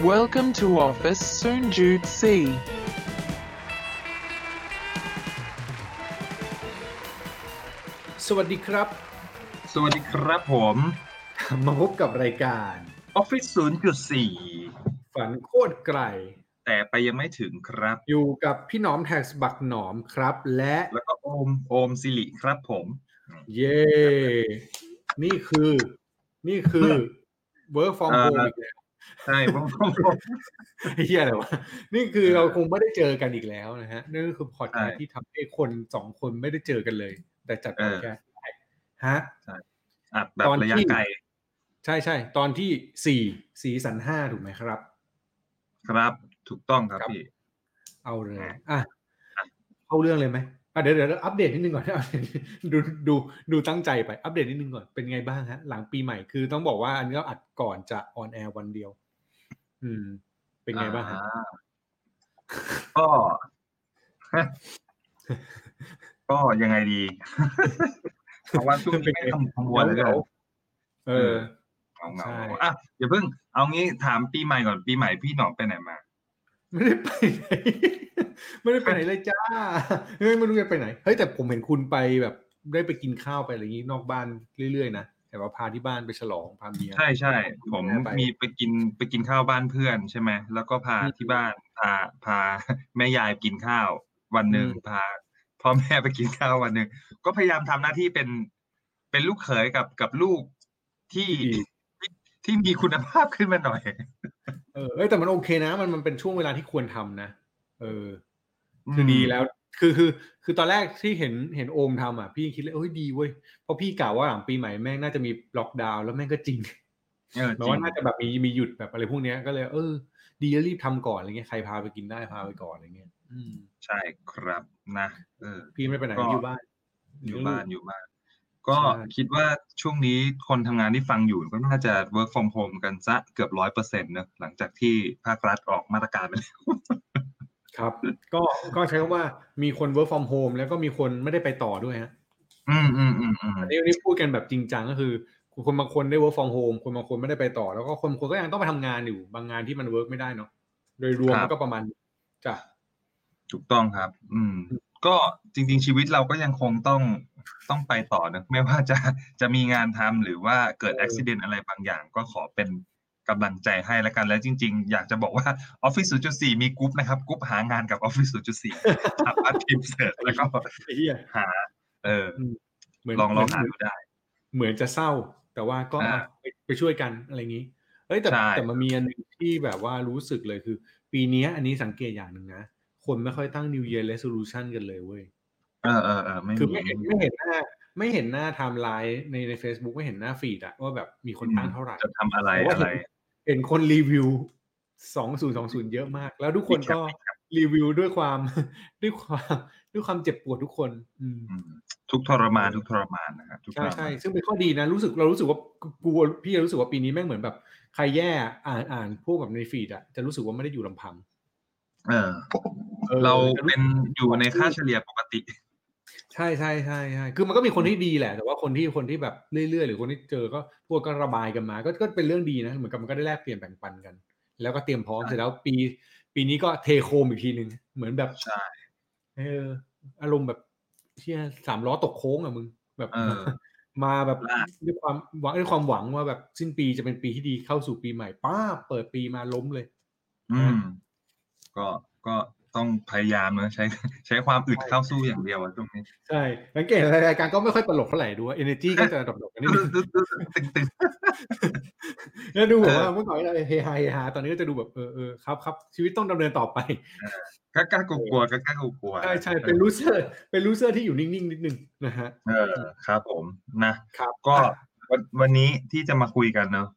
Welcome to office, soon Jude C. สวัสดีครับ สวัสดีครับผม มาพบกับรายการ Office 0.4 ฝันโคตรไกล แต่ไปยังไม่ถึงครับ อยู่กับพี่หนอมแท็กบักหนอมครับ และแล้วก็โอมโอมสิริครับผม เย่นี่คือ นี่คือ work from เอ่อ home อีกแล้ว ใช่ผมผมผมเฮียอะไรวะนี่คือเราคงไม่ได้เจอกันอีกแล้วนะฮะนั่นก็คือพอดแคสใช่ต์ที่ทำให้คนสองคนไม่ได้เจอกันเลย แต่จัดเอพออดแคสต์ได้ฮะอัดแบบตอนระยะที่ไกลใช่ใช่ตอนที่สี่สีสันห้าถูกไหมครับ ครับถูกต้องครับครับพี่เอาเลยอะอะเข้าเรื่องเลยไหมอะเดี๋ยวเดี๋ยวอัปเดตนิดนึงก่อนดูดูดูตั้งใจไปอัปเดตนิดนึงก่อนเป็นไงบ้างฮะ หลังปีใหม่คือต้องบอกว่าอันนี้เราอัดก่อนจะ on air วันเดียว อืม เป็นไงบ้างฮะอ่าก็ ก็ยังไงดีเพราะว่าช่วงนี้ไม่ทำขบวนเลยเหงาเออเหงาเหงาใช่อะอย่าเพิ่ง เอางี้ถามปีใหม่ก่อนปีใหม่พี่หนอมไปไหนมา ไม่ได้ไปไหนไม่ได้ไปไหนเลยจ้าเฮ้ยไม่รู้จะไปไหนเฮ้ยแต่ผมเห็นคุณไปแบบได้ไปกินข้าวไปอะไรอย่างงี้นอกบ้านเรื่อยๆนะ แต่ว่าพาที่บ้านไปฉลองพาเมียใช่ใช่ผมไปมีไปกินไปกินข้าวบ้านเพื่อนใช่ไหมแล้วก็พาอืมที่บ้านพาพาแม่ยายกินข้าววันหนึ่งอืมพาพ่อแม่ไปกินข้าววันหนึ่งก็พยายามทำหน้าที่เป็นเป็นลูกเขยกับกับลูกที่ที่ที่มีคุณภาพขึ้นมาหน่อย เออเอ้ยแต่มันโอเคนะ มันมันเป็นช่วงเวลาที่ควรทำนะเออคือดีแล้ว คือคือคือตอนแรกที่เห็นเห็นโอมทำอะพี่คิดเลยเอ้ยดีเว้ยเพราะพี่กล่าวว่าหลังปีใหม่แม่งน่าจะมีล็อกดาวน์แล้วแม่งก็จริงเออแปจลริว่างน่าจะแบบมีมีหยุดแบบอะไรพวกเนี้ยก็เลยเออ ดีแล้วรีบทำก่อนอะไรเงี้ยใครพาไปกินได้พาไปก่อนอะไรเงี้ยอืมใช่ครับนะเออ พี่ไม่ไปไหนก็อยู่บ้าน อยู่บ้านอยู่บ้านก็ใช่คิดว่าช่วงนี้คนทำงานที่ฟังอยู่ก็น่าจะ work from home กันซะเกือบร้อยเปอร์เซ็นต์นะหลังจากที่ภาครัฐออกมาตรการไปแล้ว ครับ ก็ก็ใช้คำว่ามีคน work from home แล้วก็มีคนไม่ได้ไปต่อด้วยฮะอืมอืมอืมอืมอันนี้อันนี้พูดกันแบบจริงจังก็คือ คนบางคนได้ work from home คนบางคนไม่ได้ไปต่อ แล้วก็คนบางคนก็ยังต้องไปทำงานอยู่ บางงานที่มัน work ไม่ได้เนาะโดยรวมมันก็ประมาณนี้จ้ะถูกต้องครับ อืม ก็จริง ๆ ชีวิตเราก็ยังคงต้องต้องไปต่อนะไม่ว่าจะจะมีงานทำหรือว่าเกิดเอออุบิเหตุอะไรบางอย่าง ก็ขอเป็น กำลังใจให้แล้วกันแล้วจริง ๆ อยากจะบอกว่า Office 0.4 มีกรุ๊ปนะครับกรุ๊ปหางานกับ Office 0.4สามารถพิมพ์ search แล้วก็ไอ้เหี้ยหา เออเหมือนลองลองเหหามืนดูได้ เหมือนจะเศร้า แต่ว่าก็อ่าอะไปไปช่วยกันอะไรอย่างนี้เอ้ยแต่ใช่แต่มันมีอันหนึ่งที่แบบว่ารู้สึกเลยคือ ปีเนี้ยอันนี้สังเกตอย่างหนึ่งนะ คนไม่ค่อยตั้ง New Year Resolution กันเลยเว้ยเออเออเออไม่คือมีไม่เห็นไม่เห็นหน้าไม่เห็นหน้าไทม์ไลน์ในใน Facebook ไม่เห็นหน้า feed อะว่าแบบมีคนตั้งเท่าไหร่จะทำอะไรแต่ว่าอะไร เห็นเห็นคนรีวิวสองศูนย์สองศูนย์เยอะมาก แล้วทุกคนก็รีวิวด้วยความด้วยความด้วยความเจ็บปวดทุกคน อืมอืมทุกข์ทรมานทุกข์ทรมานนนะครับทุกทใช่รใช่มานซึ่งเป็นข้อดีนะรู้สึกเรารู้สึกว่ากูพี่รู้สึกว่าปีนี้แม่งเหมือนแบบ ใครแย่อ่านอ่านพวกแบบในฟีดอะจะรู้สึกว่าไม่ได้อยู่ลำพัง เออออเราจะเป็นอยู่ในค่าเฉลี่ยปกติ ใช่ใช่ใช่ใช่คือมันก็มีคนที่ดีแหละ แต่ว่าคนที่คนที่แบบเรื่อยๆ หรือคนที่เจอก็พวกก็ระบายกันมา ก็ก็เป็นเรื่องดีนะเหมือนกับมันก็ได้แลกเปลี่ยนแบ่งปันกัน แล้วก็เตรียมพร้อมใช่เสร็จแล้วปี ปีนี้ก็เทโคมอีกทีหนึ่งเหมือนแบบใช่เอออารมณ์แบบเชี่ยสามล้อตกโค้งอะมึงแบบเออมาแบบลากด้วยความหวังด้วยความหวังว่าแบบสิ้นปีจะเป็นปีที่ดีเข้าสู่ปีใหม่ป้าบเปิดปีมาล้มเลย อืมก็ก็ ต้องพยายามนะใช้ใช้ความอึดเข้าสู้อย่างเดียวอะตรงนี้ ใช่สังเกตรายการก็ไม่ค่อยตลกเท่าไหร่ดูว่า energy ก็จะดรอปๆกันนิดนึงตึงตึงแล้วดูแบบว่าเออเมื่อก่อนเราเฮฮาเฮฮาตอนนี้ก็จะดูแบบเออเออครับครับชีวิตต้องดำเนินต่อไปกล้ากล้ากลัวๆกล้ากล้ากลัวๆใช่ใช่เป็น loser เป็น loser ที่อยู่นิ่งๆนิดนึงนะฮะเออครับผมนะครับก็วันวันนี้ที่จะมาคุยกันเนอะ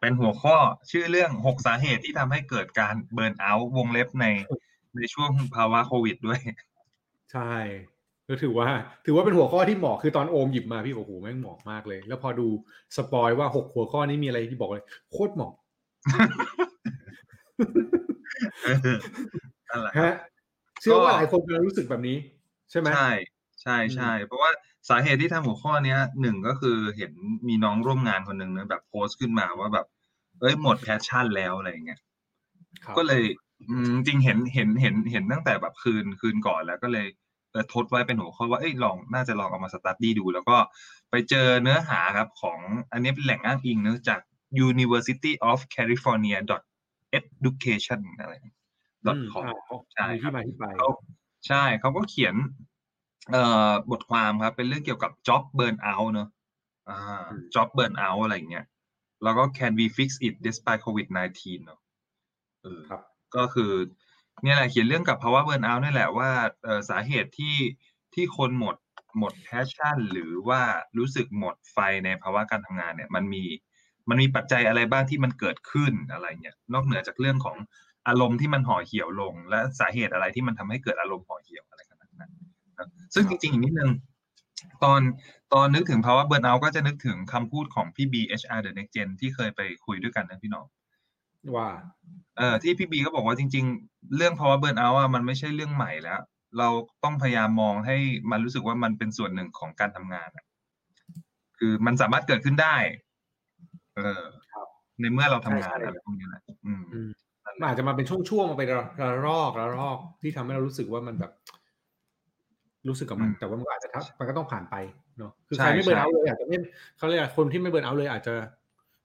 เป็นหัวข้อชื่อเรื่องหกสาเหตุที่ทำให้เกิดการ burnout วงเล็บใน ในช่วงภาวะโควิดด้วย ใช่ก็ถือว่า ถือว่าเป็นหัวข้อที่เหมาะคือตอนโอมหยิบมาพี่บอกโอ้โหแม่งเหมาะมากเลย แล้วพอดู spoil ว่าหกหัวข้อนี้มีอะไรที่บอกเลยโคตรเหมาะเออนั่นแหละฮะเชื่อว่าหลายคนจะรู้สึกแบบนี้ ใช่ไหมใช่ใช่ใช่เพราะว่าสาเหตุที่ทำหัวข้อเนี้ยหนึ่งก็คือเห็นมีน้องร่วมงานคนหนึ่งนะแบบโพสต์ขึ้นมาว่าแบบ เอ้ยหมด passion แล้วอะไรอย่างเงี้ยครับก็เลย อืมจริงๆเห็นเห็นเห็นเห็นตั้งแต่แบบคืนคืนก่อนแล้วก็เลยเออทดไว้เป็นหัวข้อว่าเอ้ยลองน่าจะลองเอามา study ดู แล้วก็ไปเจอเนื้อหาครับของอันนี้เป็นแหล่งอ้างอิงเนื้อหาจาก University of California education อะไรอืม .com อ่าเขาใช่ครัมีที่บมาที่ไปเขาใช่เขาก็เขียน เอ่อบทความครับ เป็นเรื่องเกี่ยวกับ job burn out เนอะอ่าอืม job burn out อะไรอย่างเงี้ยแล้วก็ can we fix it despite covid 19เนอะเออครับ ก็คือเนี่ยแหละเขียนเรื่องกับภาวะเบิร์นเอาท์นี่แหละว่าเอ่อสาเหตุที่ที่คนหมดหมดแพชชั่น หรือว่ารู้สึกหมดไฟในภาวะการทำงานเนี่ย มันมีมันมีปัจจัยอะไรบ้างที่มันเกิดขึ้นอะไรเนี่ยนอกเหนือจากเรื่องของอารมณ์ที่มันห่อเหี่ยวลง และสาเหตุอะไรที่มันทำให้เกิดอารมณ์ห่อเหี่ยวอะไรขนาดนั้นนะซึ่งจริงๆอีกนิดนึงตอนตอนนึกถึงภาวะเบิร์นเอาท์ก็จะนึกถึงคำพูดของพี่ BHR The Next Gen ที่เคยไปคุยด้วยกันนะพี่น้อง ว่า เออที่พี่บีก็บอกว่าจริง ๆ เรื่องภาวะเบิร์นเอาท์อะมันไม่ใช่เรื่องใหม่แล้ว เราต้องพยายามมองให้มันรู้สึกว่ามันเป็นส่วนหนึ่งของการทำงานอะคือมันสามารถเกิดขึ้นได้ เออครับในเมื่อเราทำงานใช่ใช่อะไรพวกนี้แหละอืมอืมนั่นแหมันละอาจจะมาเป็นช่วงๆมาเป็นระระลอกระลอกที่ทำให้เรารู้สึกว่ามันแบบ รู้สึกกับมัน แต่ว่ามันก็อาจจะทักมันก็ต้องผ่านไปเนาะคือใครไม่เบิร์นเอาท์เลยอาจจะไม่เขาเรียกอะไรคนที่ไม่เบิร์นเอาท์เลยอาจจะ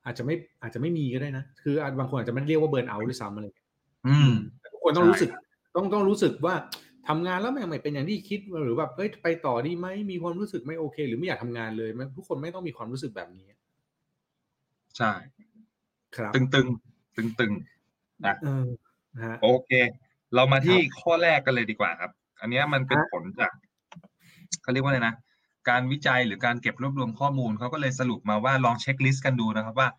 อาจจะไม่อาจจะไม่มีก็ได้นะ คือบางคนอาจจะไม่เรียกว่าเบิร์นเอาท์ด้วยซ้ำอะไรอย่างเงี้ยอืมแต่ทุกคนต้องใช่รู้สึกต้องต้องรู้สึกว่าทำงานแล้วแม่งไม่เป็นอย่างที่คิดหรือแบบเฮ้ยไปต่อดีไหมมีความรู้สึกไม่โอเค หรือไม่อยากทำงานเลยมันทุกคนไม่ต้องมีความรู้สึกแบบนี้ ใช่ ครับ ตึงตึงตึงตึงๆนะเออนะฮะโอเค เรามาที่ครับข้อแรกกันเลยดีกว่าครับ อันเนี้ยมันเป็นฮะผลจากเขาเรียกว่าอะไรนะ การวิจัยหรือการเก็บรวบรวมข้อมูลเขาก็เลยสรุปมาว่าลองเช็คลิสต์กันดูนะครับว่า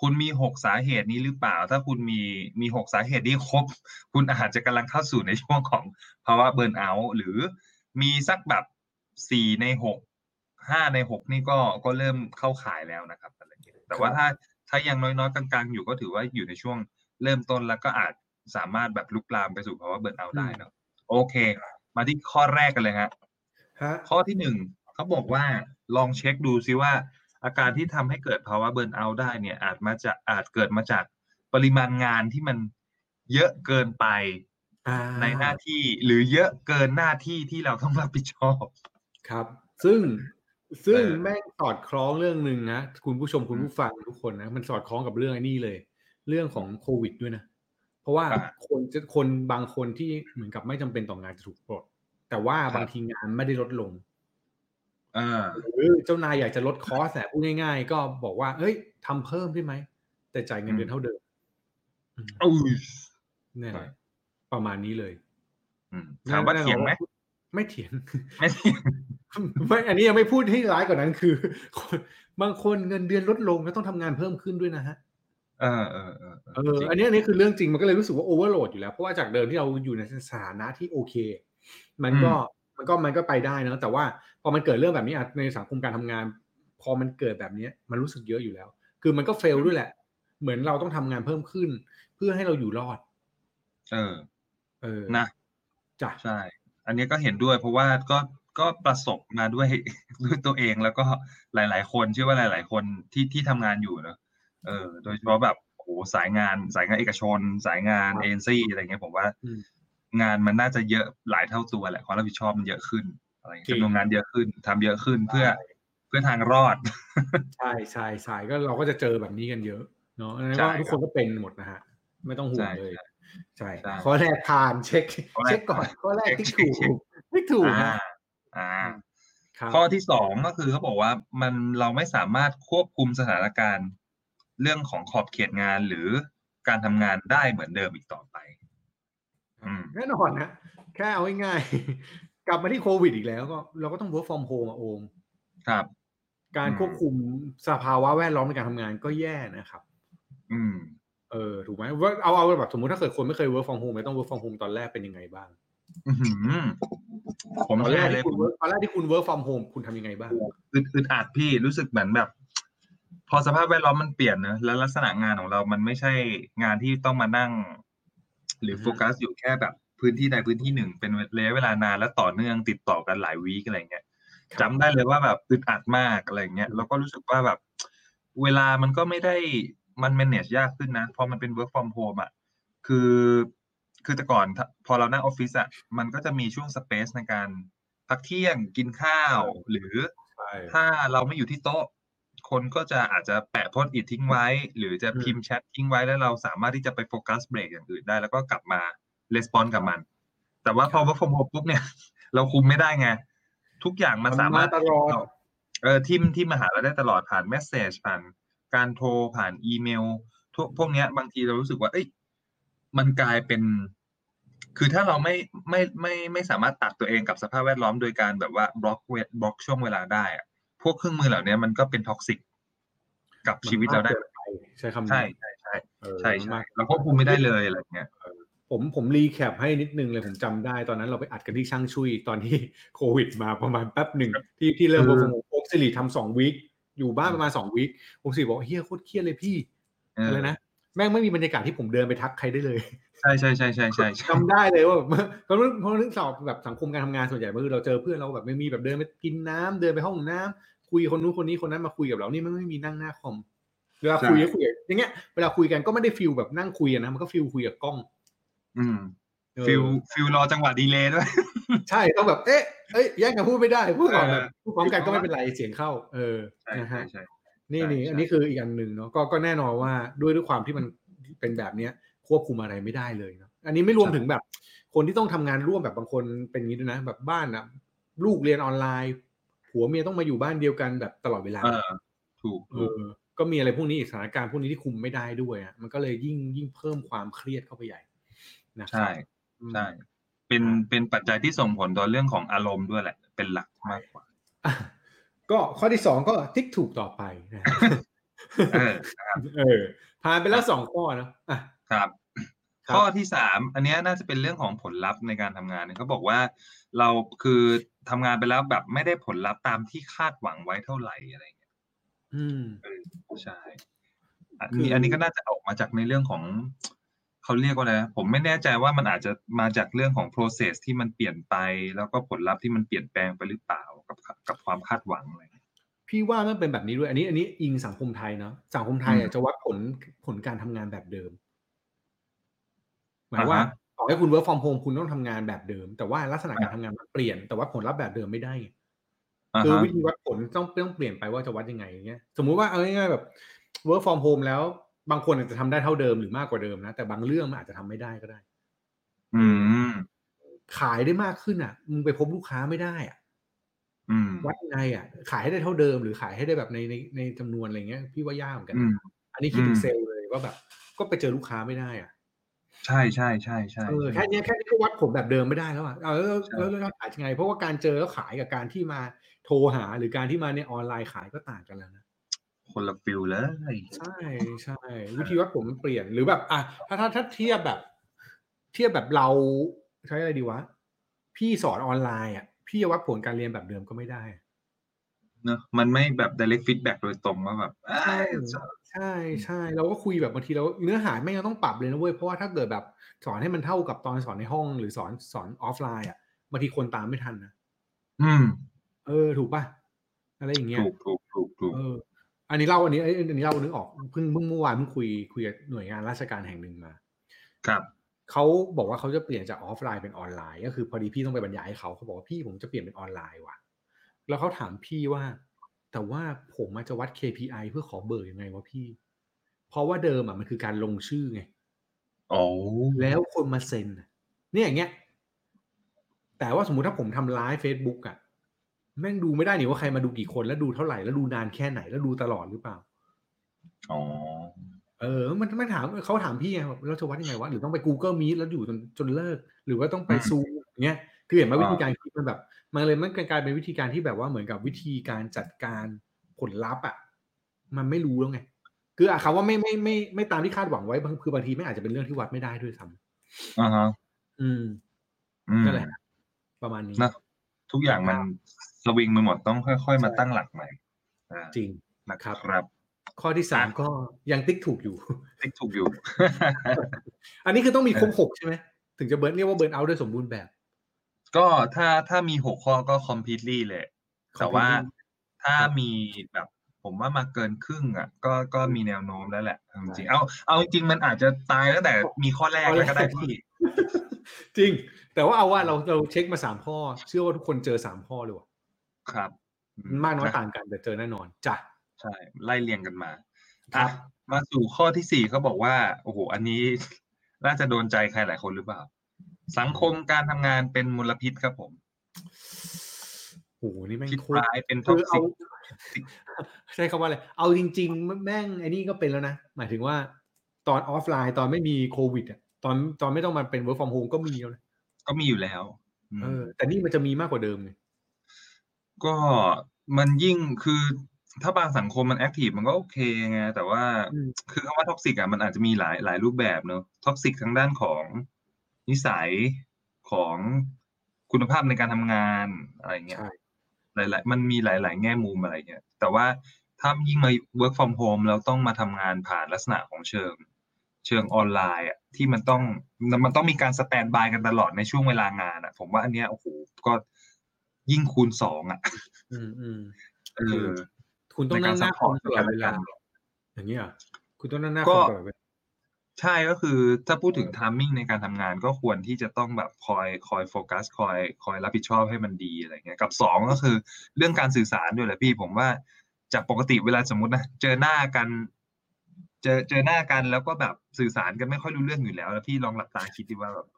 คุณมีหกสาเหตุนี้หรือเปล่า ถ้าคุณมีมีหกสาเหตุนี้ครบ คุณอาจจะกำลังเข้าสู่ในช่วงของภาวะเบิร์นเอาท์หรือมีสักแบบสี่ในหกห้าในหกนี่ก็ก็เริ่มเข้าข่ายแล้วนะครับอะไรอย่างเงี้ยแต่ว่าครับถ้าถ้ายังน้อยๆกลางๆ อยู่ก็ถือว่าอยู่ในช่วงเริ่มต้นแล้วก็อาจสามารถแบบลุกลามไปสู่ภาวะเบิร์นเอาท์ได้เนอะโอเค มาที่ข้อแรกกันเลยฮะฮะข้อที่หนึ่ง เขาบอกว่าลองเช็คดูซิว่า อาการที่ทำให้เกิดภาวะเบิร์นเอาท์ได้เนี่ย อาจมาจากอาจเกิดมาจากปริมาณงานที่มันเยอะเกินไปอ่าในหน้าที่หรือเยอะเกินหน้าที่ที่เราต้องรับผิดชอบ ครับ ซึ่งซึ่งเออแม่งสอดคล้องเรื่องหนึ่งนะคุณผู้ชมคุณผู้ฟังทุกคนนะมันสอดคล้องกับเรื่องไอ้นี่เลย เรื่องของโควิดด้วยนะเพราะว่าอ่าคนจะคนบางคนที่เหมือนกับไม่จำเป็นต่องานจะถูกปลดแต่ว่าครับบางทีงานไม่ได้ลดลงอ่า หรือเจ้านายอยากจะลดคอสแต่พูดง่ายๆ ก็บอกว่าเฮ้ยทำเพิ่มได้ไหม แต่จ่ายเงินเดือนเท่าเดิมอืมอุ้ยเนี่ยใช่ประมาณนี้เลยอืมถามว่าเถียงไหมไม่เถียงไม่เถียงไม่อันนี้ยังไม่พูดให้ร้ายกว่านั้นคือคนบางคนเงินเดือนลดลงแล้วต้องทำงานเพิ่มขึ้นด้วยนะฮะเออเออเออเอออันนี้อันนี้คือเรื่องจริงมันก็เลยรู้สึกว่าโอเวอร์โหลดอยู่แล้ว เพราะว่าจากเดิมที่เราอยู่ในสถานะที่โอเค มันก็มันก็มันก็ไปได้นะแต่ว่า พอมันเกิดเรื่องแบบนี้อะในสังคมการทำงาน พอมันเกิดแบบนี้มันรู้สึกเยอะอยู่แล้ว คือมันก็เฟลด้วยแหละ เหมือนเราต้องทำงานเพิ่มขึ้น เพื่อให้เราอยู่รอด เออ เออนะจ้ะใช่ อันนี้ก็เห็นด้วย เพราะว่าก็ก็ประสบมาด้วยด้วยตัวเองแล้วก็หลาย ๆ คนเชื่อว่าหลาย ๆ คนที่ที่ทำงานอยู่เนอะเออ โดยเฉพาะแบบโอ้โหสายงานสายงานเอกชน สายงานเอ็นซี่อะไรเงี้ยผมว่าอืมงานมันน่าจะเยอะหลายเท่าตัวแหละความรับผิดชอบมันเยอะขึ้น อะไรเงี้ยจริงจำนวนงานเยอะขึ้นทำเยอะขึ้นเพื่อเพื่อทางรอด ใช่ใช่ใช่ก็เราก็จะเจอแบบนี้กันเยอะเนาะอันนั้นใช่ก็ทุกคนก็เป็นหมดนะฮะ ไม่ต้องห่วงใช่เลยใช่ใช่ข้อแรกผ่านเช็คข้อแรกเช็คก่อนข้อแรกที่เช็ถูคกเช็คไม่ถูกอ่านะอ่าครับข้อที่สองก็คือเขาบอกว่ามันเราไม่สามารถควบคุมสถานการณ์ เรื่องของขอบเขตงานหรือการทำงานได้เหมือนเดิมอีกต่อไปอืมแน่นอนนะแค่เอาง่ายๆ กลับมาที่โควิดอีกแล้วก็เราก็ต้อง work from home อะโอมครับ การอืมควบคุมสภาวะแวดล้อมในการทำงานก็แย่นะครับ อืม เออถูกไหมว่าเอาเอาแบบสมมติถ้าเกิดคนไม่เคย work from home ไม่ต้อง work from home ตอนแรกเป็นยังไงบ้างอื้อหือผมตอนแชแรกร์เลยที่คุณ work ตอนแรกที่คุณ work from home คุณทำยังไงบ้างอึดอึดอัดพี่รู้สึกเหมือนแบบ พอสภาพแวดล้อมมันเปลี่ยนนะแล้วลักษณะงานของเรามันไม่ใช่งานที่ต้องมานั่ง หรืออืมโฟกัสอยู่แค่แบบ พื้นที่ใดพื้นที่หนึ่งเป็นระยะเวลานานและต่อเนื่องติดต่อกันหลายวีคอะไรเงี้ยจำได้เลยว่าแบบอึดอัดมากอะไรเงี้ยแล้วก็รู้สึกว่าแบบ เวลามันก็ไม่ได้มัน manage ยากขึ้นนะพอมันเป็น work from home อะคือคือแต่ก่อนถ้าพอเรานั่งออฟฟิศอะมันก็จะมีช่วงสเปซในการพักเที่ยงกินข้าว หรือใช่ถ้าเราไม่อยู่ที่โต๊ะ คนก็จะอาจจะแปะโพสต์อิททิ้งไว้ หรือจะอืมพิมพ์แชททิ้งไว้แล้วเราสามารถที่จะไปโฟกัสเบรกอย่างอื่นได้ แล้วก็กลับมา レスปอนกับมัน แต่ว่าพอ work from home ปุ๊บเนี่ย เราคุมไม่ได้ไง ทุกอย่างมันสามารถตลอดเออที่ที่มาหาเราได้ตลอดผ่านเมสเซจผ่านการโทรผ่านอีเมลพวกพวกเนี้ย บางทีเรารู้สึกว่า เอ้ย มันกลายเป็น คือถ้าเราไม่ไม่ไม่ไม่สามารถตัดตัวเองกับสภาพแวดล้อมโดยการแบบว่าบล็อกเวล็อกช่วงเวลาได้อะพวกเครื่องมือเหล่านี้มันก็เป็น toxic กับชีวิตเราได้มันมกกินปใช้คำนี้ใช่ใช่ใช่เออใช่มันใช่มากเราควบคุมไม่ได้เลยอะไรเงี้ย ผมผม recap ให้นิดนึงเลยผมจำได้ตอนนั้นเราไปอัดกันที่ช่างชุยตอนที่โควิดมาประมาณแป๊บหนึ่งที่ที่เริ่มคือโปรโมทโอ๊กสิริทำสองวีคอยู่บ้านประมาณสองวีคผมสิบอกเฮียโคตรเครียดเลยพี่เอออะไรนะแม่งไม่มีบรรยากาศที่ผมเดินไปทักใครได้เลยใช่ใช่ใช่ใช่ใช่ใช่จำได้เลยว่าแบบเพราะเรื่องเพราะเรื่องสอบแบบสังคมการทำงานส่วนใหญ่เมื่อเราเจอเพื่อนเราแบบไม่มีแบบเดินไปกินน้ำเดินไปห้องน้ำคุยคนนู้นคนนี้คนนั้นมาคุยกับเรานี่มันไม่มีนั่งหน้าคอมเวลาคุยก็คุยอย่างเงี้ยเวลาคุยกันก็ไม่ได้ฟิลแบบนั่งคุยอะนะมันก็ฟิลคุยกับกล้อง อืมเออฟิลฟิลรอจังหวะดีเลย์ด้วย ใช่ต้องแบบ เอ๊ะเอ้ยแย่งกันพูดไม่ได้พูดก่อนเออแบบพูดพร้อมกันก็ไม่เป็นไรเสียงเข้า เออใช่นะใช่ฮะใช่นี่ใช่นี่ใช่อันนี้คืออีกอันหนึ่งเนาะก็ก็แน่นอนว่าด้วยด้วยความที่มันเป็นแบบเนี้ย ควบคุมอะไรไม่ได้เลยเนาะอันนี้ไม่รวมถึงแบบ คนที่ต้องทำงานร่วมแบบบางคนเป็นอย่างนี้ด้วยนะ แบบบ้านนะลูกเรียนออนไลน์ผัวเมียต้องมาอยู่บ้านเดียวกันแบบตลอดเวลาเออถูกเอถูกอก็มีอะไรพวกนี้อีกสถานการณ์พวกนี้ที่คุมไม่ได้ด้วยอะมันก็เลยยิ่งยิ่งเพิ่มความเครียดเข้าไปใหญ่ นะครัใช่บอืมใช่ เป็นเป็นปัจจัยที่ส่งผลต่อเรื่องของอารมณ์ด้วยแหละ เป็นหลักมากกว่า อะก็ข้อที่สองก็ติ๊กถูกต่อไปนะเออ เออผ่านไปแล้วสองข้อเนอะอะครับ ครับข้อที่สามอันเนี้ยน่าจะเป็นเรื่องของผลลัพธ์ในการทำงานเนี่ยเขาบอกว่าเราคือทำงานไปแล้วแบบไม่ได้ผลลัพธ์ตามที่คาดหวังไว้เท่าไหร่อะไรเงี้ยอืม ใช่อันคือนี้อันนี้ก็น่าจะออกมาจากในเรื่องของ เขาเรียกว่าอะไรนะผมไม่แน่ใจว่ามันอาจจะมาจากเรื่องของ process ที่มันเปลี่ยนไป แล้วก็ผลลัพธ์ที่มันเปลี่ยนแปลงไปหรือเปล่ากับกับความคาดหวังอะไรเงี้ยพี่ว่ามันเป็นแบบนี้ด้วยอันนี้ อันนี้อิงสังคมไทยเนาะสังคมไทยอือะมจะวัดผลผลการทำงานแบบเดิมหมายว่าอ่าฮะต่อให้คุณ work from home คุณต้องทำงานแบบเดิม แต่ว่าลักษณะอ่าการทำงานมันเปลี่ยน แต่ว่าผลลัพธ์แบบเดิมไม่ได้ไงอ่าคือฮะวิธีวัดผลต้องต้องเปลี่ยนไปว่าจะวัดยังไงอย่างเงี้ย สมมุติว่าเอาง่ายๆแบบ work from home แล้ว บางคนอาจจะทำได้เท่าเดิมหรือมากกว่าเดิมนะแต่บางเรื่องมันอาจจะทำไม่ได้ก็ได้ อืม ขายได้มากขึ้นอะมึงไปพบลูกค้าไม่ได้อะอืมวัดยังไงอะ ขายให้ได้เท่าเดิม หรือขายให้ได้แบบในในในจำนวนอะไรเงี้ย พี่ว่ายากเหมือนกันอืนะมอันนี้คิดถึอืงมเซลล์เลยว่าแบบ ก็ไปเจอลูกค้าไม่ได้อะ ใช่ใช่ใช่ใช่เออแค่เนี้ยแค่นี้ก็วัดผลแบบเดิมไม่ได้แล้วอะเอาแล้วใช่แล้วแล้วแล้วขายยังไง เพราะว่าการเจอแล้วขายกับการที่มาโทรหาหรือการที่มาในออนไลน์ขายก็ต่างกันแล้วนะ คนละ feel เลย ใช่ใช่วิธีวัดผลมันเปลี่ยนหรือแบบ อะถ้าถ้าถ้าเทียบแบบ เทียบแบบเราใช้อะไรดีวะ พี่สอนออนไลน์อะ พี่จะวัดผลการเรียนแบบเดิมก็ไม่ได้เนอะมันไม่แบบ direct feedback โดยตรงว่าแบบเอ้ใช่ยใช่ใช่เราก็คุยแบบบางทีเราเนื้อหาไม่งต้องปรับเลยนะเว้ยเพราะว่าถ้าเกิดแบบสอนให้มันเท่ากับตอนสอนในห้อง หรือสอนสอนออฟไลน์อะบางทีคนตามไม่ทันนะอืม เออ ถูกป่ะ อะไรอย่างเงี้ยถูกถูกถูกถูกเออ อันนี้เล่าอันนี้เอ้ยอันนี้เล่านึกออกเพิ่งเพิ่งเมื่อวานเพิ่งคุยคุยกับหน่วยงานราชการแห่งหนึ่งมา ครับเขาบอกว่าเขาจะเปลี่ยนจากออฟไลน์เป็นออนไลน์ ก็คือพอดีพี่ต้องไปบรรยายให้เขาเขาบอกว่าพี่ผมจะเปลี่ยนเป็นออนไลน์ว่ะ แล้วเขาถามพี่ว่า แต่ว่าผมอาจจะวัด KPI เพื่อขอเบอร์ยังไงวะพี่ เพราะว่าเดิมอะมันคือการลงชื่อไงโอ้แล้วคนมาเซ็นน่ะเนี่ยอย่างเงี้ยแต่ว่าสมมุติถ้าผมทำไลฟ์เฟซบุ๊กอะ แม่งดูไม่ได้นี่ว่าใครมาดูกี่คนแล้วดูเท่าไหร่แล้วดูนานแค่ไหนแล้วดูตลอดหรือเปล่าอ๋อเออ มันไม่ถามเขาถามพี่ไงเราจะวัดยังไงวะหรือต้องไป Google Meet แล้วอยู่จนจนเลิก หรือว่าต้องไปอืมซูมอย่างเงี้ยคือเห็นไหมอ่าวิธีการคิดมันแบบมันเลยมันกลายเป็นวิธีการที่แบบว่าเหมือนกับวิธีการจัดการผลลัพธ์อะมันไม่รู้แล้วไง คืออะคำว่าไม่ไม่ไม่ไม่ตามที่คาดหวังไว้บางคือบางทีไม่อาจจะเป็นเรื่องที่วัดไม่ได้ด้วยซ้อ่าฮะำอืมอืมนั่นแหละประมาณนี้นะ ทุกอย่างมันสวิงไปหมดต้องค่อย ๆ มาใช่ตั้งหลักใหม่อ่าจริงนะครับ ข้อที่สามก็ยังติ๊กถูกอยู่ ติ๊กถูกอยู่ อันนี้คือต้องมีครบหกใช่ไหมถึงจะเบิร์นเรียกว่าเบิร์นเอาท์ด้วยสมบูรณ์แบบ ก็ถ้าถ้ามีหกข้อก็ completely เลยแต่ว่า completely ถ้าครับมีแบบผมว่ามาเกินครึ่งอะ ก็ก็มีแนวโน้มแล้วแหละเอาจริงใช่ๆเอาเอาจริงๆมันอาจจะตายตั้งแต่มีข้อแรกแล้วก็ได้พี่ จริง แต่ว่าเอาว่าเราเราเช็คมาสามข้อ เชื่อว่าทุกคนเจอสามข้อเลยว่ะครับอืมากน้อยต่างกันแต่เจอแน่นอนจ้ะใช่ไล่เรียงกันมาครัอะบมาสู่ข้อที่สี่เขาบอกว่า โอ้โห อันนี้น่าจะโดนใจใครหลายคนหรือเปล่า สังคมการทำงานเป็นมลพิษครับผมโอ้โหนี่แม่งพิษโคตรร้ายเป็นท็อคืกอเอาซิกใช้คำว่าอะไร เอาจริง ๆ แม่งไอ้นี่ก็เป็นแล้วนะ หมายถึงว่าตอนออฟไลน์ตอนไม่มีโควิดอะ ตอนตอนไม่ต้องมาเป็น work from home ก็มีแล้วนะก็มีอยู่แล้วอืมเออ แต่นี่มันจะมีมากกว่าเดิมไงก็มันยิ่งคือถ้าบางสังคมมัน active มันก็โอเคไงแต่ว่าอืมคือคำว่า toxic อะมันอาจจะมีหลายหลายรูปแบบเนอะ toxic ทั้งด้านของนิสัยของคุณภาพในการทำงานอะไรเงี้ยใช่หลาย ๆ มันมีหลาย ๆ แง่มุมอะไรเงี้ยแต่ว่าถ้ายิ่งมา work from home แล้วต้องมาทำงานผ่านลักษณะของเชิง เชิงออนไลน์อะที่มันต้องมันต้องมีการสแตนบายกันตลอดในช่วงเวลางานอะ ผมว่าอันเนี้ยโอ้โหก็ยิ่งคูณสองอะอืมอืมเออ คุณต้องนั่งหน้าคอมตลอดเวลาในการ support อย่างเงี้ยเหรอคุณต้องนั่งหน้าก็คอมตลอดเวลาใช่ก็คือถ้าพูดถึง timing ในการทำงานก็ควรที่จะต้องแบบคอยคอยโฟกัสคอยคอยรับผิดชอบให้มันดีอะไรเงี้ยกับสองก็คือเรื่องการสื่อสารด้วยแหละพี่ผมว่าจากปกติเวลาสมมตินะเจอหน้ากัน เจอเจอหน้ากันแล้วก็แบบสื่อสารกันไม่ค่อยรู้เรื่องอยู่แล้ว แล้วพี่ลองหลับตาคิดดิว่าแบบ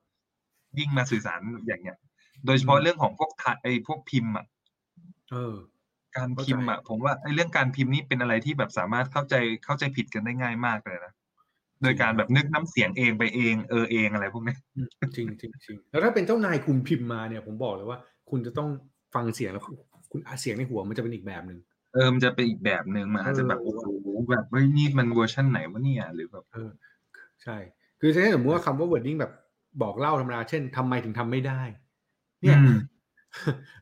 ยิ่งมาสื่อสารอย่างเงี้ย โดยเฉพาะเรื่องของพวกทะไอ้พวกพิมพ์อะเออ การเข้าใจพิมพ์อะผมว่าไอ้เรื่องการพิมพ์นี่เป็นอะไรที่แบบสามารถเข้าใจเข้าใจผิดกันได้ง่ายมากเลยนะโดยการแบบนึกน้ำเสียงเองไปเองเออเองอะไรพวกนี้อืมจริงจริงจริงแล้วถ้าเป็นเจ้านายคุณพิมพ์มาเนี่ย ผมบอกเลยว่า คุณจะต้องฟังเสียงแล้วคุณอะเสียงในหัวมันจะเป็นอีกแบบหนึ่ง เออ มันจะเป็นอีกแบบหนึ่งมันอาจจะแบบเอโอ้อโหแบบเฮ้ยนี่มันเวอร์ชันไหนวะเนี่ยหรือแบบเออใช่ คือถ้าสมมติว่าคำว่า wording แบบบอกเล่าธรรมดาเช่นทำไมถึงทำไม่ได้ เนี่ยอืม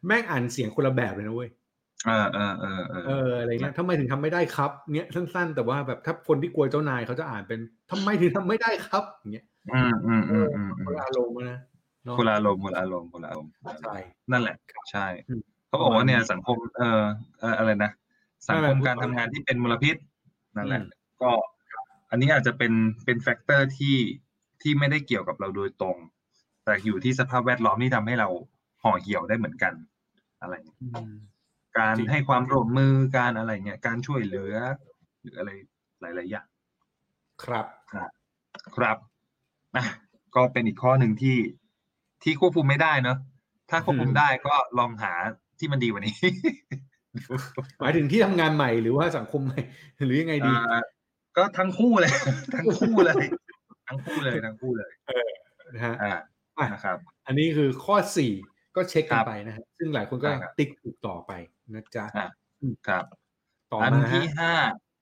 แม่งอ่านเสียงคนละแบบเลยนะเว้ยเออเออเออเออเอออะไรเงี้ยทำไมถึงทำไม่ได้ครับเนี้ยสั้นๆ แต่ว่าแบบถ้าคนที่กลัวเจ้านายเขาจะอ่านเป็นทำไมถึงทำไม่ได้ครับอย่างเงี้ยอืมอืมเออือมอืมอืคนมละอารมณ์นะเนาะคนละอารมณ์คนละอารมณ์คนละอารมณ์ใช่นั่นแหละ ใช่อืมเขาบอกว่าเนี่ยประมาณนี้สังคมเออเอออะไรนะ สังคมการทำงานที่เป็นมลพิษนั่นแหละอืมก็อันนี้อาจจะเป็นเป็น factor ที่ที่ไม่ได้เกี่ยวกับเราโดยตรง แต่อยู่ที่สภาพแวดล้อมที่ทำให้เราห่อเหี่ยวได้เหมือนกัน อะไรอย่างเงี้ยอืมการจริงให้ความร่วมมือการอะไรเงี้ยการช่วยเหลือ หรืออะไรหลายๆอย่างครับครับอะก็เป็นอีกข้อหนึ่งที่ที่ควบคุมไม่ได้เนอะถ้าควบคุมอืมได้ก็ลองหาที่มันดีกว่านี้ หมายถึงที่ทำงานใหม่หรือว่าสังคมใหม่ หรือยังไงดีอ่าก็ทั้งคู่เลย ทั้งคู่เลย ทั้งคู่เลยทั้งคู่เลยนะฮะอ่าอะนะครับ อันนี้คือข้อสี่ก็เช็คกัคนรับไปนะฮะซึ่งหลายคนก็ใช่ครับติ๊กถูกต่อไปนะจ๊ะอะครับ ต่ออันมาฮะที่ห้า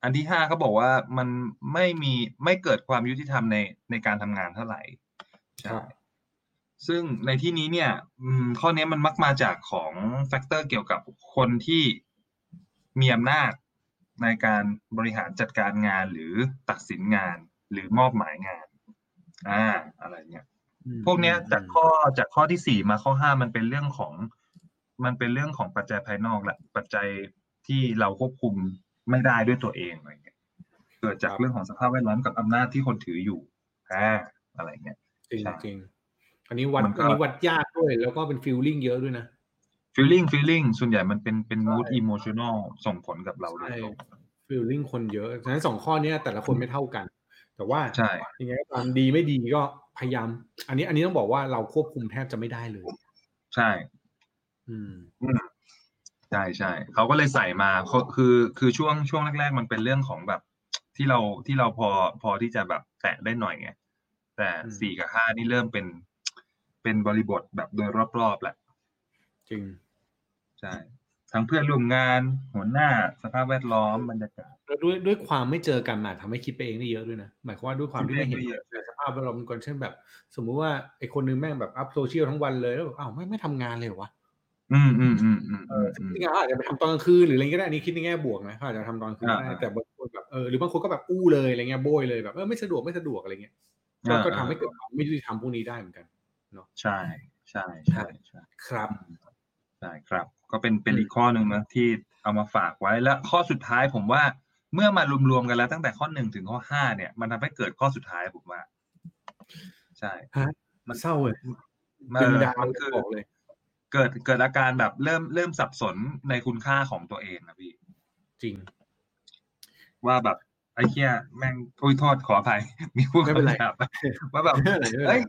อันที่ห้าเขาบอกว่ามันไม่มีไม่เกิดความยุติธรรมในในการทำงานเท่าไหร่ครัใช่บ ซึ่งในที่นี้เนี่ยอืมข้อนี้มันมักมาจากของfactor เกี่ยวกับคนที่มีอำนาจในการบริหารจัดการงานหรือตัดสินงานหรือมอบหมายงานอ่าอะไรเงี้ยอืมพวกเนี้ยอืมจากข้อจากข้อที่สี่มาข้อห้ามันเป็นเรื่องของ มันเป็นเรื่องของปัจจัยภายนอกแหละปัจจัยที่เราควบคุมไม่ได้ด้วยตัวเองอะไรเงี้ยเกิดจากเรื่องของสภาพแวดล้อมกับอำนาจที่คนถืออยู่อ่าอะไรเงี้ยจริงใช่จริง อันนี้วัดมันก็อันนี้วัดยากด้วย แล้วก็เป็น feeling เยอะด้วยนะ feeling feeling ส่วนใหญ่มันเป็นเป็น mood ใช่ emotional ส่งผลกับเราโดยใช่ตรง feeling คนเยอะฉะนั้นสองข้อเนี้ยแต่ละคนไม่เท่ากัน แต่ว่าใช่ยังไงก็ตามดีไม่ดีก็พยายาม อันนี้อันนี้ต้องบอกว่าเราควบคุมแทบจะไม่ได้เลย ใช่ อืมใช่ใช่เขาก็เลยใส่มาเขาคือคือช่วงช่วงแรก ๆ มันเป็นเรื่องของแบบ ที่เราที่เราพอพอที่จะแบบแตะได้หน่อยไงแต่อืมสี่กับห้านี่เริ่มเป็น เป็นบริบทแบบโดยรอบๆแหละ จริง ใช่ ทั้งเพื่อนร่วมงานหัวหน้าสภาพแวดล้อมบรรยากาศแล้วด้วยด้วยความไม่เจอกันอาจทำให้คิดไปเองได้เยอะด้วยนะหมายความว่าด้วยความที่ไม่เห็นคิดไปเองได้เยอะสภาพแวดล้อมก่อนเช่นแบบ สมมุติว่าไอคนนึงแม่งแบบอัพโซเชียลทั้งวันเลยแล้วแบบอ้าวไม่ไม่ทำงานเลยเหรอวะอืมอืมอืมอืมเออือมอืมจริงๆเขาอาจจะไปทำตอนกลางคืนหรืออะไรก็ได้อันนี้คิดในแง่บวกนะเขาอาจจะทำตอนกลางคืนก็ได้อ่าแต่บางคนแบบเออหรือบางคนก็แบบอู้เลยอะไรเงี้ยโบยเลยแบบเออไม่สะดวกไม่สะดวกอะไรเงี้ยก็อ่าก็ทำให้เกิดความไม่ยุติธรรมพวกนี้ได้เหมือนกัน ใช่ใช่ใช่ใช่ครับใช่ครับ ก็เป็นเป็นอีกข้อหนึ่งนะที่เอามาฝากไว้แล้วข้อสุดท้ายผมว่าเมื่อมารวมๆกันแล้วตั้งแต่ข้อหนึ่งถึงข้อห้าเนี่ย มันทำให้เกิดข้อสุดท้ายผมว่า ใช่มันเศร้าเลยมัเป็นนดาวมันคือบอกเลยเกิดเกิดอาการแบบเริ่มเริ่มสับสนในคุณค่าของตัวเองนะพี่ จริง ว่าแบบไอ้เหี้ยแม่งโอ้ยโทษขออภัยมีผู้ไม่เป็นไรคำถามว่าแบบเอ้ย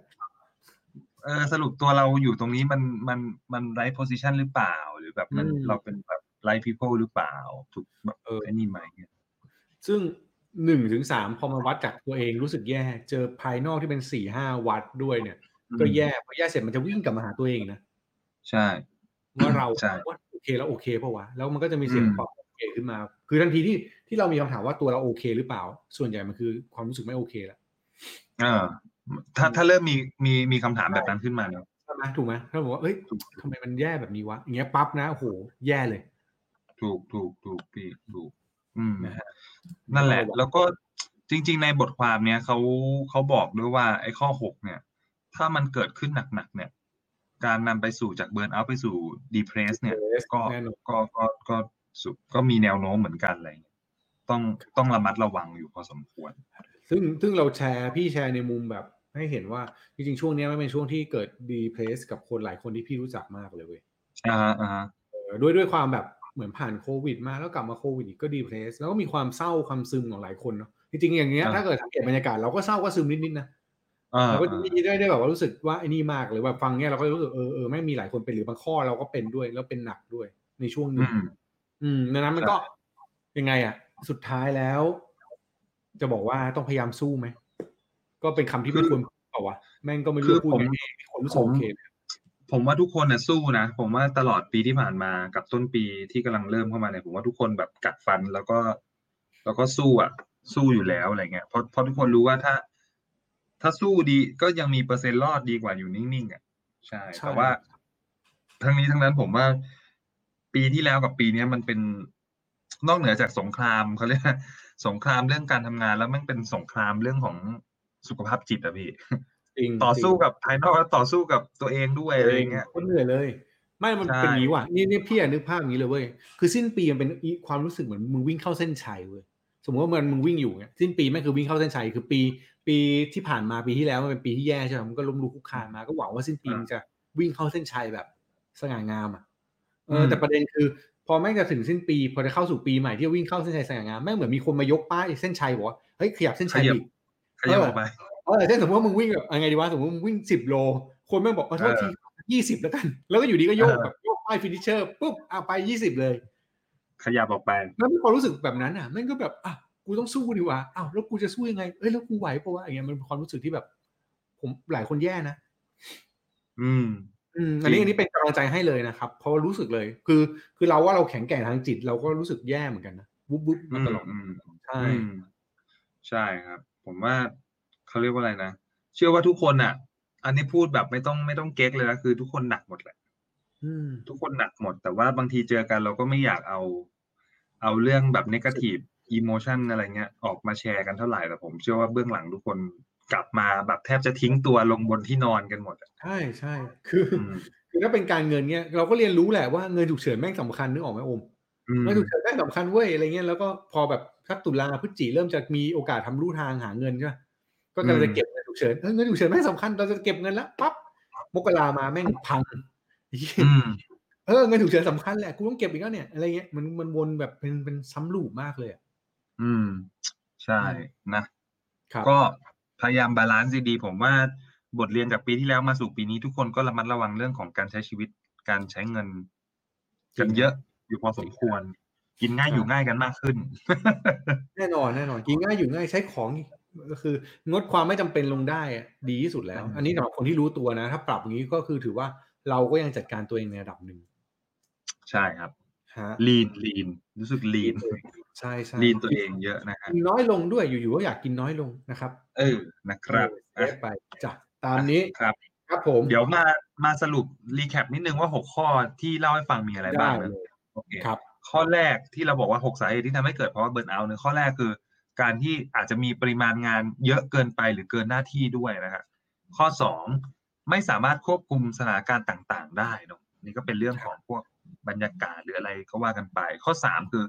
เออสรุปตัวเราอยู่ตรงนี้มันมันมันไรโพซิชันหรือเปล่า หรือแบบมันอืม เราเป็นแบบไรพีเพิลหรือเปล่า ถูกแบบเออ ไอ้นี่ไหมเนี่ยซึ่งหนึ่งถึงสามพอมาวัดจากตัวเองรู้สึกแย่ เจอภายนอกที่เป็นสี่ห้าวัดด้วยเนี่ย ก็แย่พอแย่เสร็จมันจะวิ่งกลับมาหาตัวเองนะใช่ ว่าเราใช่ว่าโอเคแล้วโอเคเปล่าวะแล้วมันก็จะมีเสียงอืมตอบโอเคขึ้นมา คือทันทีที่ที่เรามีคำถามว่าตัวเราโอเคหรือเปล่า ส่วนใหญ่มันคือความรู้สึกไม่โอเคแล้วเออ ถ้าถ้าเริ่มมีมีมีคำถามแบบนั้นขึ้นมาเนาะใช่ไหมถูกไหมถ้าบอกว่าเอ้ยทำไมมันแย่แบบนี้วะอย่างเงี้ยปั๊บนะโอ้โหแย่เลย ถูกถูกถูกพี่ถูก อืมนะฮะนั่นแหละ แล้วก็จริง ๆ ในบทความเนี้ยเขาเขาบอกด้วยว่า ไอ้ข้อหกเนี่ย ถ้ามันเกิดขึ้นหนักๆเนี่ย การนำไปสู่จากเบิร์นเอาไปสู่ดีเพรสเนี่ย ก็แน่นอนก็ก็ก็สุก็มีแนวโน้มเหมือนกันอะไรเงี้ยต้องต้องระมัดระวังอยู่พอสมควร ซึ่งซึ่งเราแชร์พี่แชร์ในมุมแบบ ให้เห็นว่าจริงๆช่วงเนี้ยมันเป็นช่วงที่เกิดดีเพรสกับคนหลายคนที่พี่รู้จักมากเลยเว้ยอ่าฮะอ่าฮะเออด้วยด้วยความแบบเหมือนผ่านโควิด มาแล้วกลับมาโควิดอีกก็ดีเพรสแล้วก็มีความเศร้าความซึมของหลายคนเนาะจริงๆอย่างเงี้ยถ้าเกิดสังเกตบรรยากาศเราก็เศร้าก็ซึมนิดๆนะอ่าเราก็จะได้ได้ได้แบบว่ารู้สึกว่าไอ้นี่มากหรือแบบฟังเนี้ยเราก็รู้สึกเออเออไม่งมีหลายคนเป็นหรือบางข้อเราก็เป็นด้วยแล้วเป็นหนักด้วยในช่วงหอืนี้มอืมดังนั้นมันก็ยังไงอะ สุดท้ายแล้ว จะบอกว่าต้องพยายามสู้ไหม ก็เป็นคำที่ไม่ควรพูดเปล่าวะแม่งก็ไม่รู้จะพูดยังไงให้คนรู้สึกโอเคนะผมว่าทุกคนน่ะสู้นะ ผมว่าตลอดปีที่ผ่านมากับต้นปีที่กำลังเริ่มเข้ามาเนี่ยผมว่าทุกคนแบบกัดฟันแล้วก็ แล้วก็สู้อะ สู้อยู่แล้วอะไรเงี้ยเพราะเพราะทุกคนรู้ว่าถ้า ถ้าสู้ดีก็ยังมีเปอร์เซ็นต์รอดดีกว่าอยู่นิ่งๆอะใช่แต่ว่า ทั้งนี้ทั้งนั้นผมว่า ปีที่แล้วกับปีเนี้ยมันเป็นนอกเหนือจากสงครามเขาเรียกว่าสงครามเรื่องการทำงานแล้วมันเป็นสงครามเรื่องของ สุขภาพจิตอะพี่จริงต่อสู้จริงกับภายนอกแล้วต่อสู้กับตัวเองด้วยอะไรเงี้ยคนเหนื่อยเลย ไม่มันใช่เป็นอย่างนี้ว่ะนี่นี่พี่อะนึกภาพอย่างนี้เลยเว้ยคือสิ้นปีมันเป็นอีความรู้สึกเหมือนมึงวิ่งเข้าเส้นชัยเว้ยสมมติว่ามันมึงวิ่งอยู่เนี่ยสิ้นปีแม่งคือวิ่งเข้าเส้นชัยคือปี ปีที่ผ่านมาปีที่แล้วมันเป็นปีที่แย่ใช่ไหมมันก็ล้มลุกคลุกคลานมาก็หวังว่าสิ้นปีมึงจะวิ่งเข้าเส้นชัยแบบสง่างามอะเออแต่ประเด็นคือ พอแม่งจะถึงสิ้นปี พอจะเข้าสู่ปีใหม่ที่จะวิ่งเข้าเส้นชัยสง่างามแม่งเหมือนมีคนมายกป้ายเส้นชัยบอกว่าเฮ้ยขยับเส้นชัยขยับอีก ขยับออกไปเออเช่นสมมติว่ามึงวิ่งแบบยังไงดีวะสมมติว่ามึงวิ่งสิบโล คนแม่งบอกเออโทษทียี่สิบแล้วกัน แล้วก็อยู่ดีก็โยกเออแบบโยกป้าย finisher ปุ๊บเอาไปยี่สิบเลย ขยับออกไปแล้วมีความรู้สึกแบบนั้นอะแม่งก็แบบอะกูต้องสู้ดีกว่าอ้าวแล้วกูจะสู้ยังไงเอ้ยแล้วกูไหวปะวะอย่างเงี้ยมันเป็นความรู้สึกที่แบบ ผมหลายคนแย่นะอืมอืมอันนี้อันนี้เป็นกำลังใจให้เลยนะครับเพราะว่ารู้สึกเลย คือ คือเราว่าเราแข็งแกร่งทางจิต เราก็รู้สึกแย่เหมือนกันนะวุบวุบอืมามตลอดอืมใช่อืมใช่ครับ ผมว่าเขาเรียกว่าอะไรนะ เชื่อว่าทุกคนอะ อันนี้พูดแบบไม่ต้องไม่ต้องเก๊กเลยนะคือทุกคนหนักหมดแหละอืมทุกคนหนักหมด แต่ว่าบางทีเจอกันเราก็ไม่อยากเอา เอาเรื่องแบบนกาทีฟอีโมชันอะไรเงี้ย ออกมาแชร์กันเท่าไหร่แต่ผมเชื่อว่าเบื้องหลังทุกคนกลับมาแบบแทบจะทิ้งตัวลงบนที่นอนกันหมดอะใช่ใช่คือออืมคือถ้าเป็นการเงินเนี้ยเราก็เรียนรู้แหละว่าเงินฉุกเฉินแม่งสำคัญนึกออกไหมโอม อืมเงินฉุกเฉินแม่งสำคัญเว้ยอะไรเงี้ยแล้วก็พอแบบสักตุลาพฤศจิเริ่มจะมีโอกาสทำลู่ทางหาเงินใช่ไหมก็กำลังจะเก็บเงินฉุกเฉินเออเงินฉุกเฉินแม่งสำคัญเราจะเก็บเงินแล้วปั๊บมกรามาแม่งพังอืมเออเงินฉุกเฉินสำคัญแหละกูต้องเก็บอีกแล้วเนี่ยอะไรเงี้ยมันมันวนแบบเป็นเป็นซ้ำลูปมากเลยอะอืม ใช่นะครับก็พยายามบาลานซ์ดีๆผมว่าบทเรียนจากปีที่แล้วมาสู่ปีนี้ทุกคนก็ระมัดระวังเรื่องของการใช้ชีวิตการใช้เงินกันเยอะ อยู่พอสมควร กินง่ายอยู่ง่ายกันมากขึ้น แน่นอนแน่นอน กินง่ายอยู่ง่ายใช้ของก็คืองดความไม่จำเป็นลงได้อะดีที่สุดแล้วอืมอันนี้สำหรับคนที่รู้ตัวนะ ถ้าปรับอย่างนี้ก็คือถือว่าเราก็ยังจัดการตัวเองในระดับหนึ่งใช่ครับฮะ lean lean รู้สึก leanใช่ใช่ lean ตัวเองเยอะนะฮะกินน้อยลงด้วยอยู่ๆก็อยากกินน้อยลงนะครับ เออนะครับเออ save ไปจ้ะตามนี้ครับ ครับผม เดี๋ยวมามาสรุป recap นิดนึงว่าหกข้อที่เล่าให้ฟังมีอะไรได้บ้างเลยนะ โอเคครับ ข้อแรกที่เราบอกว่าหกสาเหตุที่ทำให้เกิดภาวะ burnout เนี่ยข้อแรกคือ การที่อาจจะมีปริมาณงานเยอะเกินไปหรือเกินหน้าที่ด้วยนะครับข้อสองไม่สามารถควบคุมสถานการณ์ต่าง ๆ ได้เนอะนี่ก็เป็นเรื่องของพวกบรรยากาศหรืออะไรก็ว่ากันไป ข้อสามคือ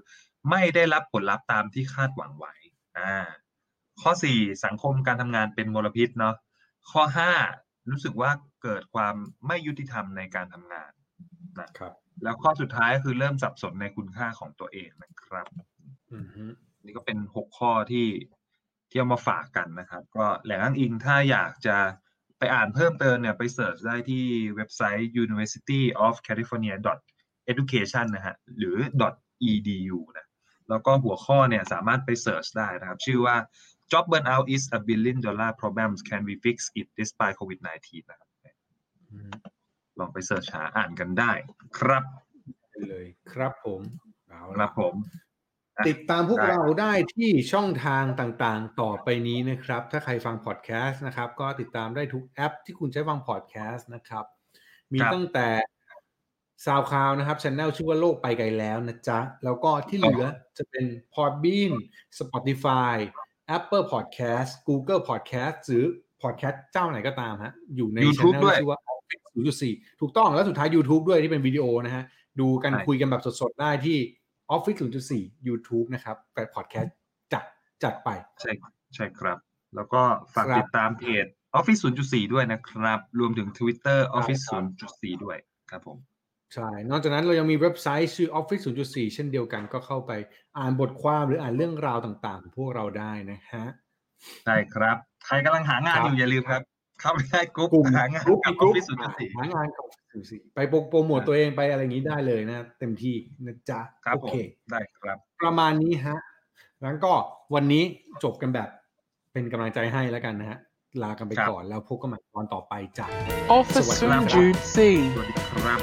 ไม่ได้รับผลลัพธ์ตามที่คาดหวังไว้อ่าข้อสี่สังคมการทำงานเป็นมลพิษเนาะข้อห้ารู้สึกว่าเกิดความไม่ยุติธรรมในการทำงานนะครับแล้วข้อสุดท้ายก็คือเริ่มสับสนในคุณค่าของตัวเองนะครับอือฮึนี่ก็เป็นหกข้อที่ที่เอามาฝากกันนะครับ ก็แหล่งอ้างอิงถ้าอยากจะไปอ่านเพิ่มเติมเนี่ยไปเสิร์ชได้ที่เว็บไซต์ University of California education นะฮะหรือ edu นะแล้วก็หัวข้อเนี่ยสามารถไปเสิร์ชได้นะครับ ชื่อว่า job burnout is a billion dollar problem can we fix it despite COVID-19 นะครับอืม ลองไปเสิร์ชหาอ่านกันได้ ครับได้เลยครับผมเอาคละรับผม ติดตามพวกได้เราได้ที่ช่องทางต่างๆ ต่อไปนี้นะครับ ถ้าใครฟังพอดแคสต์นะครับ ก็ติดตามได้ทุกแอปที่คุณใช้ฟังพอดแคสต์นะครับ มีครับตั้งแต่ซาวคลาวนะครับช anel ชื่อว่าโลกไปไกลแล้วนะจ๊ะ แล้วก็ที่เหลือจะเป็น Podbean Spotify Apple Podcast Google Podcast หรือ Podcast เจ้าไหนก็ตามฮะ อยู่ใน YouTube channel ด้วย ชื่อว่า Office 0.4ถูกต้องแล้วสุดท้าย YouTube ด้วยที่เป็นวิดีโอนะฮะ ดูกันใช่คุยกันแบบสดๆ ได้ที่ Office 0.4 YouTube นะครับแฟนพอดแคสต์จัดจัดไป ใช่ใช่ครับ แล้วก็ฝากครับติดตามเพจ Office 0.4 ด้วยนะครับ รวมถึง Twitter Office ครับ0.4 ด้วยครับผมใช่ นอกจากนั้นเรายังมีเว็บไซต์ชื่อ Office 0.4 เช่นเดียวกันก็เข้าไปอ่านบทความหรืออ่านเรื่องราวต่างๆ ของพวกเราได้นะฮะ ใช่ครับ ใครกำลังหางานครับอยู่อย่าลืมครับ เข้าไปได้กรุ๊ปกลุ่มหางานกลุ่มกับกลุ่ม Office อะ0.4หางานกับ0.4ไปโปรโปรโมทตัวเองไปอะไรอย่างนี้ได้เลยนะ เต็มที่นะจ๊ะครับโอผมเคได้ครับ ประมาณนี้ฮะแล้วก็วันนี้จบกันแบบเป็นกำลังใจให้แล้วกันนะฮะ ลากันไปครับก่อนแล้วพบกันใหม่ตอนต่อไปจ้ะ Office So what- Soon Jude C. สวัสดีครับ